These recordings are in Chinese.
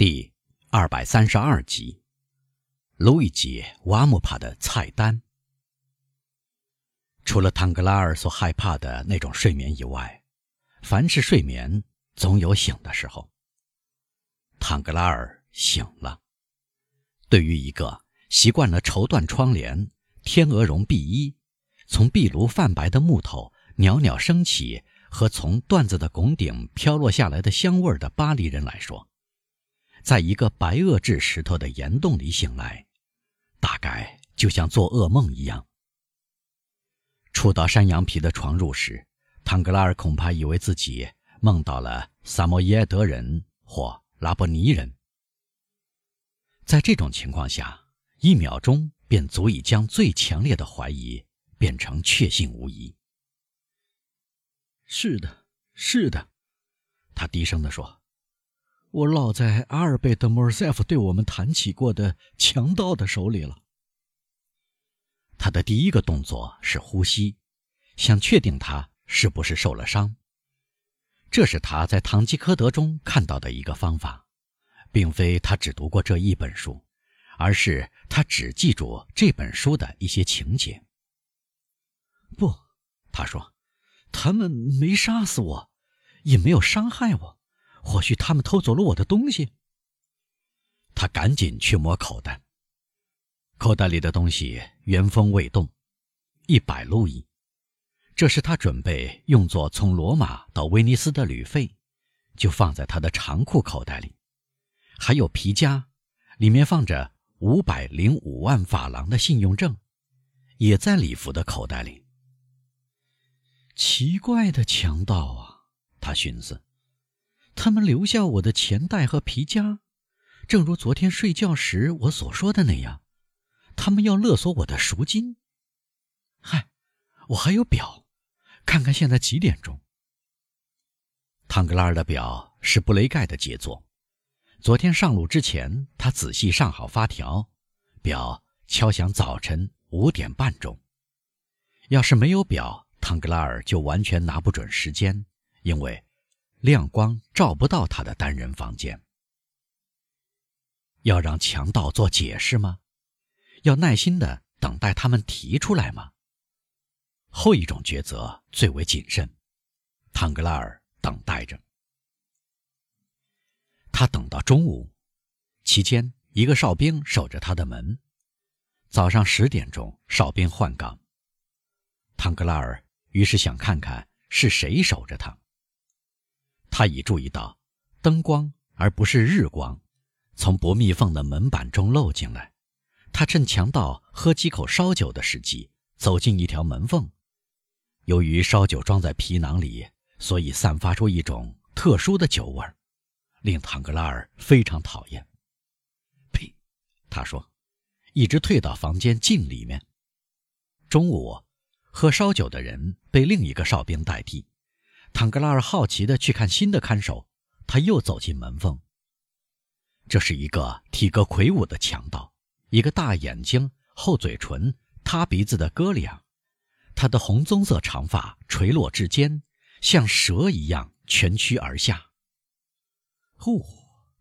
第二百三十二集，路易吉·瓦姆帕的菜单。除了唐格拉尔所害怕的那种睡眠以外，凡是睡眠，总有醒的时候。唐格拉尔醒了。对于一个习惯了绸缎窗帘、天鹅绒壁衣、从壁炉泛白的木头袅袅升起和从缎子的拱顶飘落下来的香味儿的巴黎人来说，在一个白垩质石头的岩洞里醒来，大概就像做噩梦一样。触到山羊皮的床褥时，唐格拉尔恐怕以为自己梦到了萨摩耶德人或拉伯尼人。在这种情况下，一秒钟便足以将最强烈的怀疑变成确信无疑。是的，是的，他低声地说。我落在阿尔贝德·莫尔塞夫对我们谈起过的强盗的手里了。他的第一个动作是呼吸，想确定他是不是受了伤。这是他在《堂吉诃德》中看到的一个方法，并非他只读过这一本书，而是他只记住这本书的一些情节。不，他说，他们没杀死我，也没有伤害我。或许他们偷走了我的东西。他赶紧去摸口袋，口袋里的东西原封未动，一百路易，这是他准备用作从罗马到威尼斯的旅费，就放在他的长裤口袋里。还有皮夹，里面放着五百零五万法郎的信用证，也在礼服的口袋里。奇怪的强盗啊，他寻思。他们留下我的钱袋和皮夹，正如昨天睡觉时我所说的那样，他们要勒索我的赎金。嗨，我还有表，看看现在几点钟。汤格拉尔的表是布雷盖的杰作，昨天上路之前他仔细上好发条，表敲响早晨五点半钟。要是没有表，汤格拉尔就完全拿不准时间，因为。亮光照不到他的单人房间。要让强盗做解释吗？要耐心的等待他们提出来吗？后一种抉择最为谨慎。唐格拉尔等待着。他等到中午，期间一个哨兵守着他的门。早上十点钟，哨兵换岗。唐格拉尔于是想看看是谁守着他。他已注意到，灯光而不是日光，从不密缝的门板中漏进来。他趁强盗喝几口烧酒的时机，走进一条门缝。由于烧酒装在皮囊里，所以散发出一种特殊的酒味儿，令唐格拉尔非常讨厌。呸！他说，一直退到房间镜里面。中午，喝烧酒的人被另一个哨兵代替。唐格拉尔好奇地去看新的看守，他又走进门缝。这是一个体格魁梧的强盗，一个大眼睛、厚嘴唇、塌鼻子的哥俩，他的红棕色长发垂落至肩，像蛇一样蜷曲而下。呼，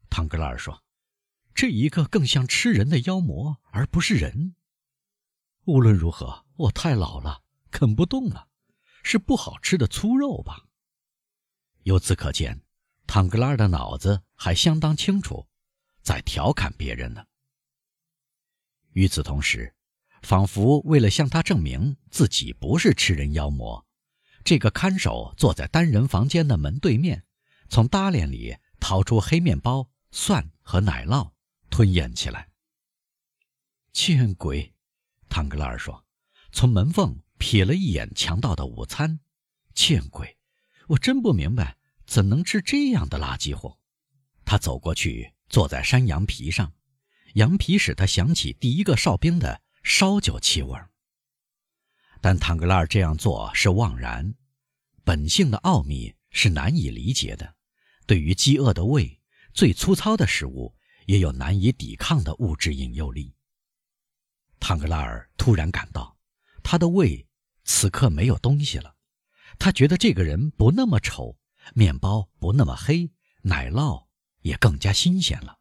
唐格拉尔说：“这一个更像吃人的妖魔，而不是人。无论如何，我太老了，啃不动了，是不好吃的粗肉吧？”由此可见，唐格拉尔的脑子还相当清楚，在调侃别人呢。与此同时，仿佛为了向他证明自己不是吃人妖魔，这个看守坐在单人房间的门对面，从搭帘里掏出黑面包、蒜和奶酪，吞咽起来。见鬼！唐格拉尔说，从门缝瞥了一眼强盗的午餐。见鬼！我真不明白。怎能吃这样的垃圾货？他走过去，坐在山羊皮上，羊皮使他想起第一个哨兵的烧酒气味。但唐格拉尔这样做是妄然，本性的奥秘是难以理解的。对于饥饿的胃，最粗糙的食物也有难以抵抗的物质引诱力。唐格拉尔突然感到，他的胃此刻没有东西了。他觉得这个人不那么丑。面包不那么黑，奶酪也更加新鲜了。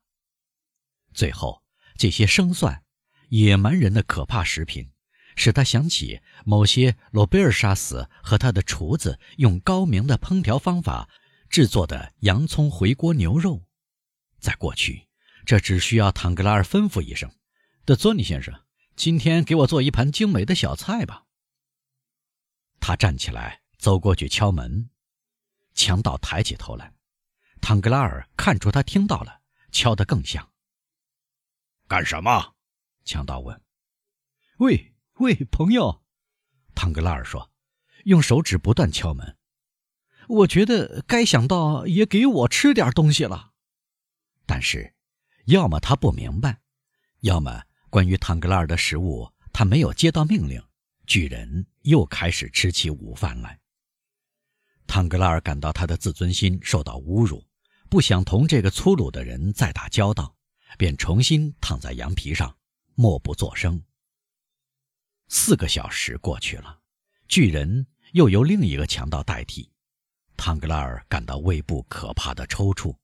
最后，这些生蒜、野蛮人的可怕食品，使他想起某些罗贝尔杀死和他的厨子用高明的烹调方法制作的洋葱回锅牛肉。在过去，这只需要唐格拉尔吩咐一声：“德佐尼先生，今天给我做一盘精美的小菜吧。”他站起来，走过去敲门。强盗抬起头来，唐格拉尔看出他听到了，敲得更响。干什么？强盗问。“喂喂，朋友！”唐格拉尔说，用手指不断敲门。“我觉得该想到也给我吃点东西了。”但是，要么他不明白，要么关于唐格拉尔的食物他没有接到命令。巨人又开始吃起午饭来。唐格拉尔感到他的自尊心受到侮辱，不想同这个粗鲁的人再打交道，便重新躺在羊皮上，默不作声。四个小时过去了，巨人又由另一个强盗代替。唐格拉尔感到胃部可怕的抽搐，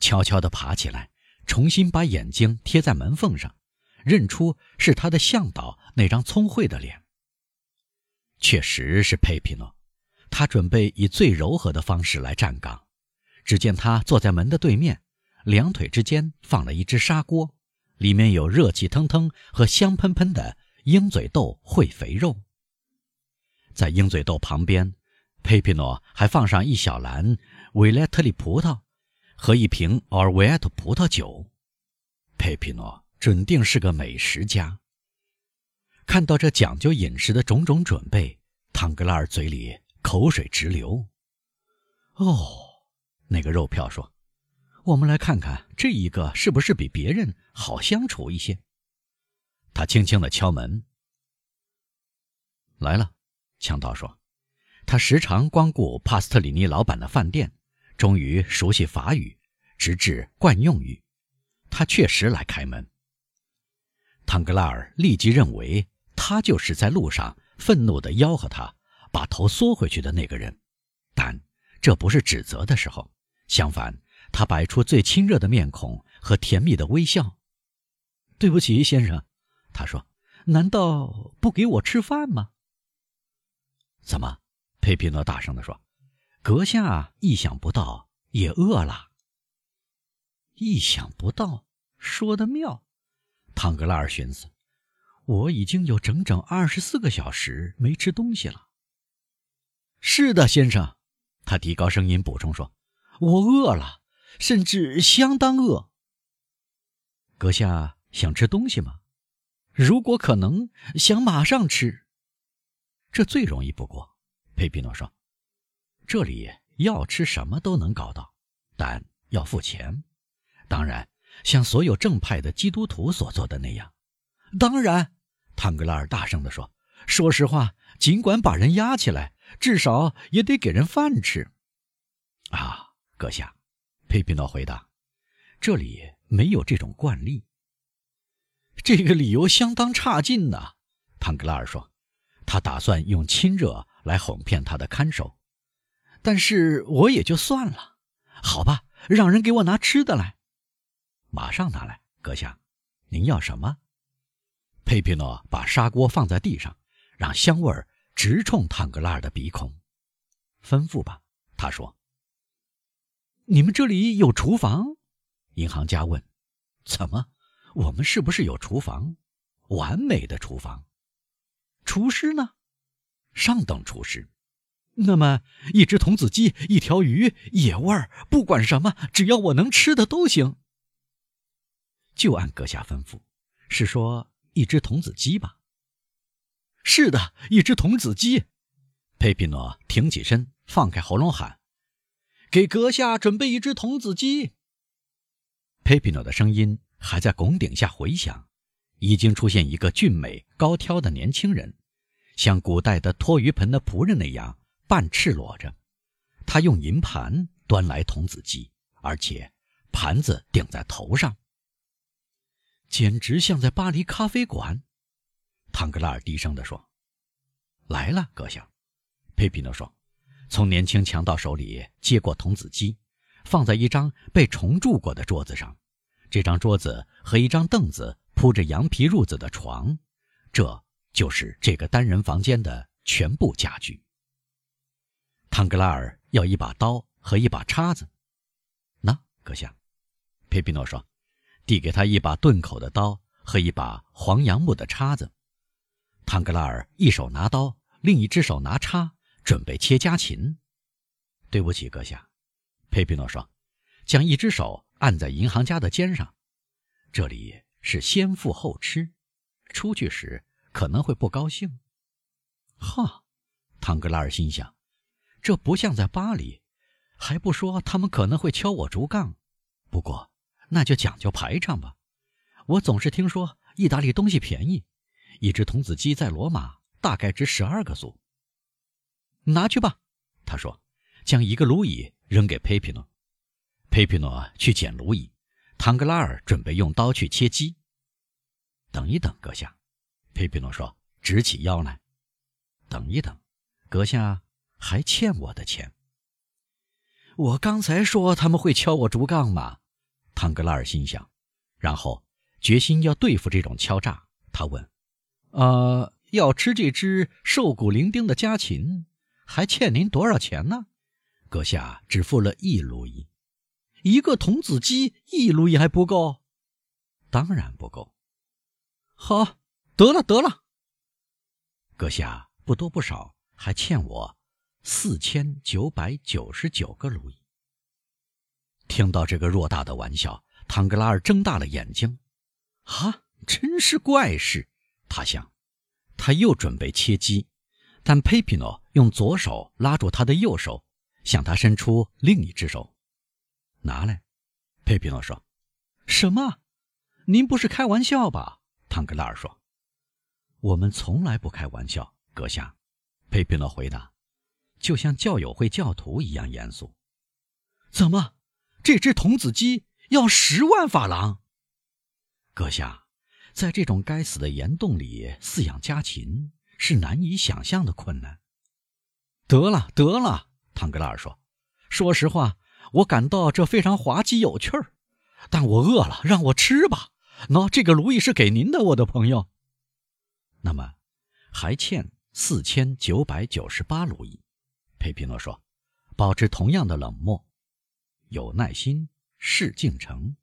悄悄地爬起来，重新把眼睛贴在门缝上，认出是他的向导那张聪慧的脸。确实是佩皮诺，他准备以最柔和的方式来站岗。只见他坐在门的对面，两腿之间放了一只砂锅，里面有热气腾腾和香喷喷的鹰嘴豆烩肥肉。在鹰嘴豆旁边，佩皮诺还放上一小篮维莱特利葡萄和一瓶奥尔维埃特葡萄酒。佩皮诺准定是个美食家。看到这讲究饮食的种种准备，唐格拉尔嘴里口水直流。哦，那个肉票说：“我们来看看这一个是不是比别人好相处一些。”他轻轻地敲门。来了，强盗说：“他时常光顾帕斯特里尼老板的饭店，终于熟悉法语，直至惯用语。他确实来开门。”唐格拉尔立即认为。他就是在路上愤怒地吆喝他，把头缩回去的那个人，但这不是指责的时候。相反，他摆出最亲热的面孔和甜蜜的微笑。对不起，先生，他说：“难道不给我吃饭吗？”怎么？佩皮诺大声地说：“阁下意想不到，也饿了。”意想不到，说的妙。唐格拉尔寻思。我已经有整整二十四个小时没吃东西了。是的，先生，他提高声音补充说：“我饿了，甚至相当饿。”阁下想吃东西吗？如果可能，想马上吃。这最容易不过。佩皮诺说：“这里要吃什么都能搞到，但要付钱。当然，像所有正派的基督徒所做的那样。当然。”汤格拉尔大声地说：“说实话，尽管把人押起来，至少也得给人饭吃。”啊，阁下，佩皮诺回答：“这里没有这种惯例。”这个理由相当差劲呐，唐格拉尔说：“他打算用亲热来哄骗他的看守，但是我也就算了。好吧，让人给我拿吃的来，马上拿来，阁下。您要什么？”佩皮诺把砂锅放在地上，让香味儿直冲坦格拉尔的鼻孔。吩咐吧，他说。你们这里有厨房？银行家问。怎么？我们是不是有厨房？完美的厨房。厨师呢？上等厨师。那么，一只童子鸡，一条鱼，野味儿，不管什么，只要我能吃的都行。就按阁下吩咐。是说。一只童子鸡吧。是的，一只童子鸡。佩皮诺挺起身，放开喉咙喊：“给阁下准备一只童子鸡。”佩皮诺的声音还在拱顶下回响。已经出现一个俊美高挑的年轻人，像古代的托鱼盆的仆人那样半赤裸着。他用银盘端来童子鸡，而且盘子顶在头上。简直像在巴黎咖啡馆，唐格拉尔低声地说：“来了，阁下。”佩皮诺说：“从年轻强盗手里接过童子鸡，放在一张被重铸过的桌子上，这张桌子和一张凳子铺着羊皮褥子的床，这就是这个单人房间的全部家具。汤格拉尔要一把刀和一把叉子。那，阁下，佩皮诺说，递给他一把钝口的刀和一把黄杨木的叉子。汤格拉尔一手拿刀，另一只手拿叉，准备切家禽。对不起，阁下，佩皮诺说，将一只手按在银行家的肩上。这里是先付后吃，出去时可能会不高兴。哈，汤格拉尔心想，这不像在巴黎，还不说他们可能会敲我竹杠。不过那就讲究排场吧。我总是听说意大利东西便宜。一只童子鸡在罗马大概值十二个苏。拿去吧，他说，将一个卢伊扔给佩皮诺。佩皮诺去捡卢伊，唐格拉尔准备用刀去切鸡。等一等，阁下，佩皮诺说，直起腰来。等一等，阁下还欠我的钱。我刚才说他们会敲我竹杠嘛？唐格拉尔心想，然后决心要对付这种敲诈。他问。呃，要吃这只瘦骨伶仃的家禽，还欠您多少钱呢？阁下只付了一卢伊，一个童子鸡一卢伊还不够？当然不够。好，得了得了。阁下不多不少，还欠我四千九百九十九个卢伊。听到这个偌大的玩笑，唐格拉尔睁大了眼睛。啊，真是怪事。他想，他又准备切鸡，但佩皮诺用左手拉住他的右手，向他伸出另一只手，拿来。佩皮诺说：“什么？您不是开玩笑吧？”唐格拉尔说：“我们从来不开玩笑，阁下。”佩皮诺回答，就像教友会教徒一样严肃。“怎么，这只童子鸡要十万法郎？”阁下。在这种该死的岩洞里饲养家禽是难以想象的困难。得了，得了，唐格拉尔说：“说实话，我感到这非常滑稽有趣儿，但我饿了，让我吃吧。喏，这个卢意是给您的，我的朋友。那么，还欠四千九百九十八卢易。”佩皮诺说：“保持同样的冷漠，有耐心，事竟成。”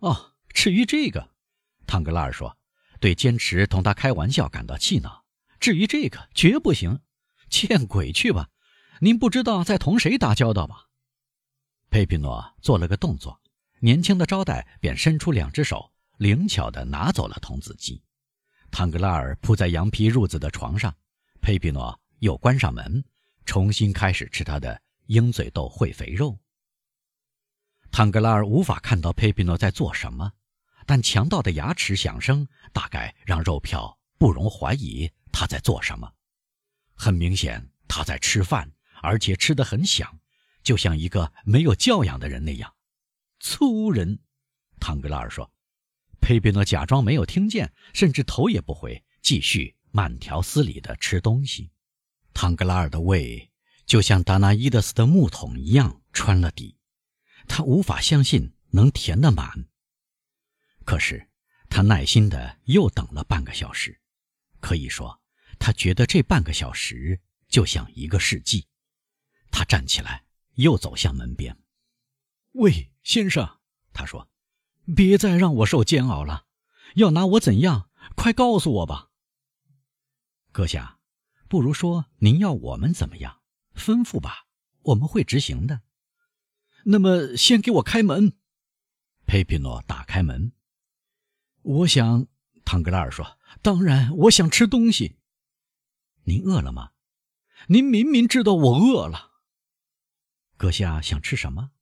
哦，至于这个。汤格拉尔说：“对坚持同他开玩笑感到气恼。至于这个，绝不行。见鬼去吧！您不知道在同谁打交道吧？”佩皮诺做了个动作，年轻的招待便伸出两只手，灵巧地拿走了童子鸡。汤格拉尔铺在羊皮褥子的床上，佩皮诺又关上门，重新开始吃他的鹰嘴豆烩肥肉。汤格拉尔无法看到佩皮诺在做什么。但强盗的牙齿响声大概让肉票不容怀疑他在做什么。很明显，他在吃饭，而且吃得很响，就像一个没有教养的人那样。粗人，唐格拉尔说。佩皮诺假装没有听见，甚至头也不回，继续慢条斯理地吃东西。唐格拉尔的胃就像达纳伊德斯的木桶一样穿了底，他无法相信能填得满。可是，他耐心的又等了半个小时，可以说，他觉得这半个小时就像一个世纪。他站起来，又走向门边。“喂，先生，”他说，“别再让我受煎熬了。要拿我怎样？快告诉我吧。”阁下，不如说您要我们怎么样？吩咐吧，我们会执行的。那么，先给我开门。佩皮诺打开门。我想，唐格拉尔说：“当然，我想吃东西。您饿了吗？您明明知道我饿了。阁下想吃什么？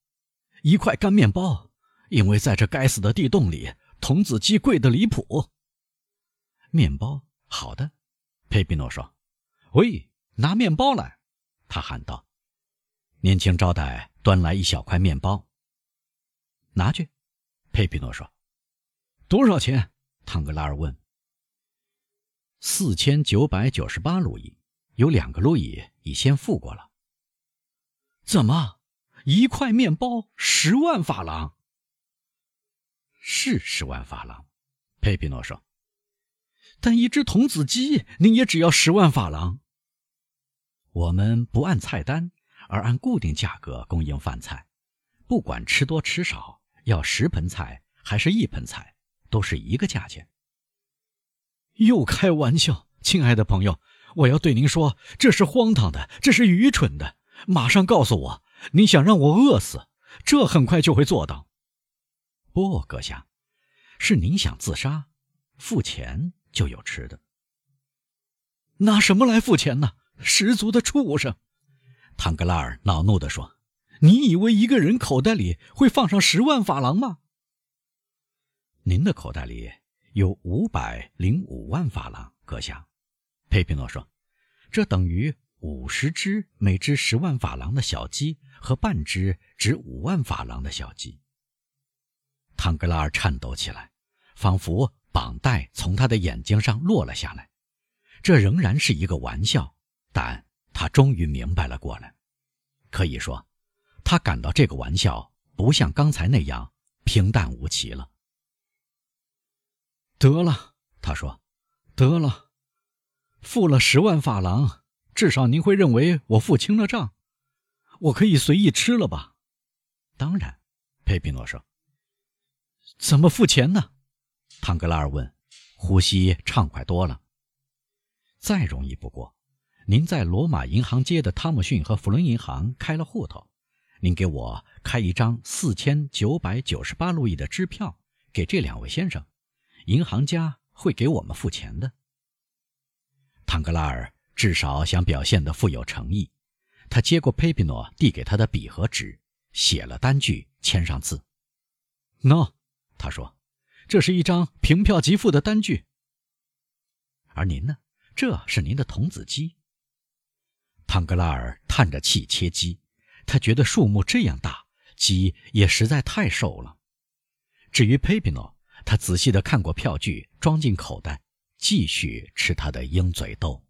一块干面包，因为在这该死的地洞里，童子鸡贵得离谱。面包，好的。”佩皮诺说：“喂，拿面包来！”他喊道。年轻招待端来一小块面包。拿去，佩皮诺说。多少钱？汤格拉尔问。四千九百九十八路易，有两个路易已先付过了。怎么，一块面包十万法郎？是十万法郎。佩皮诺说：“但一只童子鸡，您也只要十万法郎。我们不按菜单，而按固定价格供应饭菜，不管吃多吃少，要十盆菜还是一盆菜，都是一个价钱。”又开玩笑，亲爱的朋友，我要对您说，这是荒唐的，这是愚蠢的。马上告诉我，你想让我饿死，这很快就会做到。不，阁下，是您想自杀，付钱就有吃的。拿什么来付钱呢？十足的畜生！唐格拉尔恼怒地说：“你以为一个人口袋里会放上十万法郎吗？您的口袋里有五百零五万法郎，阁下。”佩皮诺说：“这等于五十只每只十万法郎的小鸡和半只值五万法郎的小鸡。”唐格拉尔颤抖起来，仿佛绑带从他的眼睛上落了下来。这仍然是一个玩笑，但他终于明白了过来。可以说，他感到这个玩笑不像刚才那样平淡无奇了。得了，他说：“得了，付了十万法郎，至少您会认为我付清了账，我可以随意吃了吧？”当然，佩皮诺说。怎么付钱呢？唐格拉尔问，呼吸畅快多了。再容易不过，您在罗马银行街的汤姆逊和弗伦银行开了户头，您给我开一张四千九百九十八路易的支票给这两位先生，银行家会给我们付钱的。唐格拉尔至少想表现得富有诚意，他接过佩皮诺递给他的笔和纸，写了单据，签上字。喏。他说：“这是一张凭票即付的单据。”而您呢？这是您的童子鸡。汤格拉尔叹着气切鸡，他觉得数目这样大，鸡也实在太瘦了。至于佩皮诺，他仔细地看过票据，装进口袋，继续吃他的鹰嘴豆。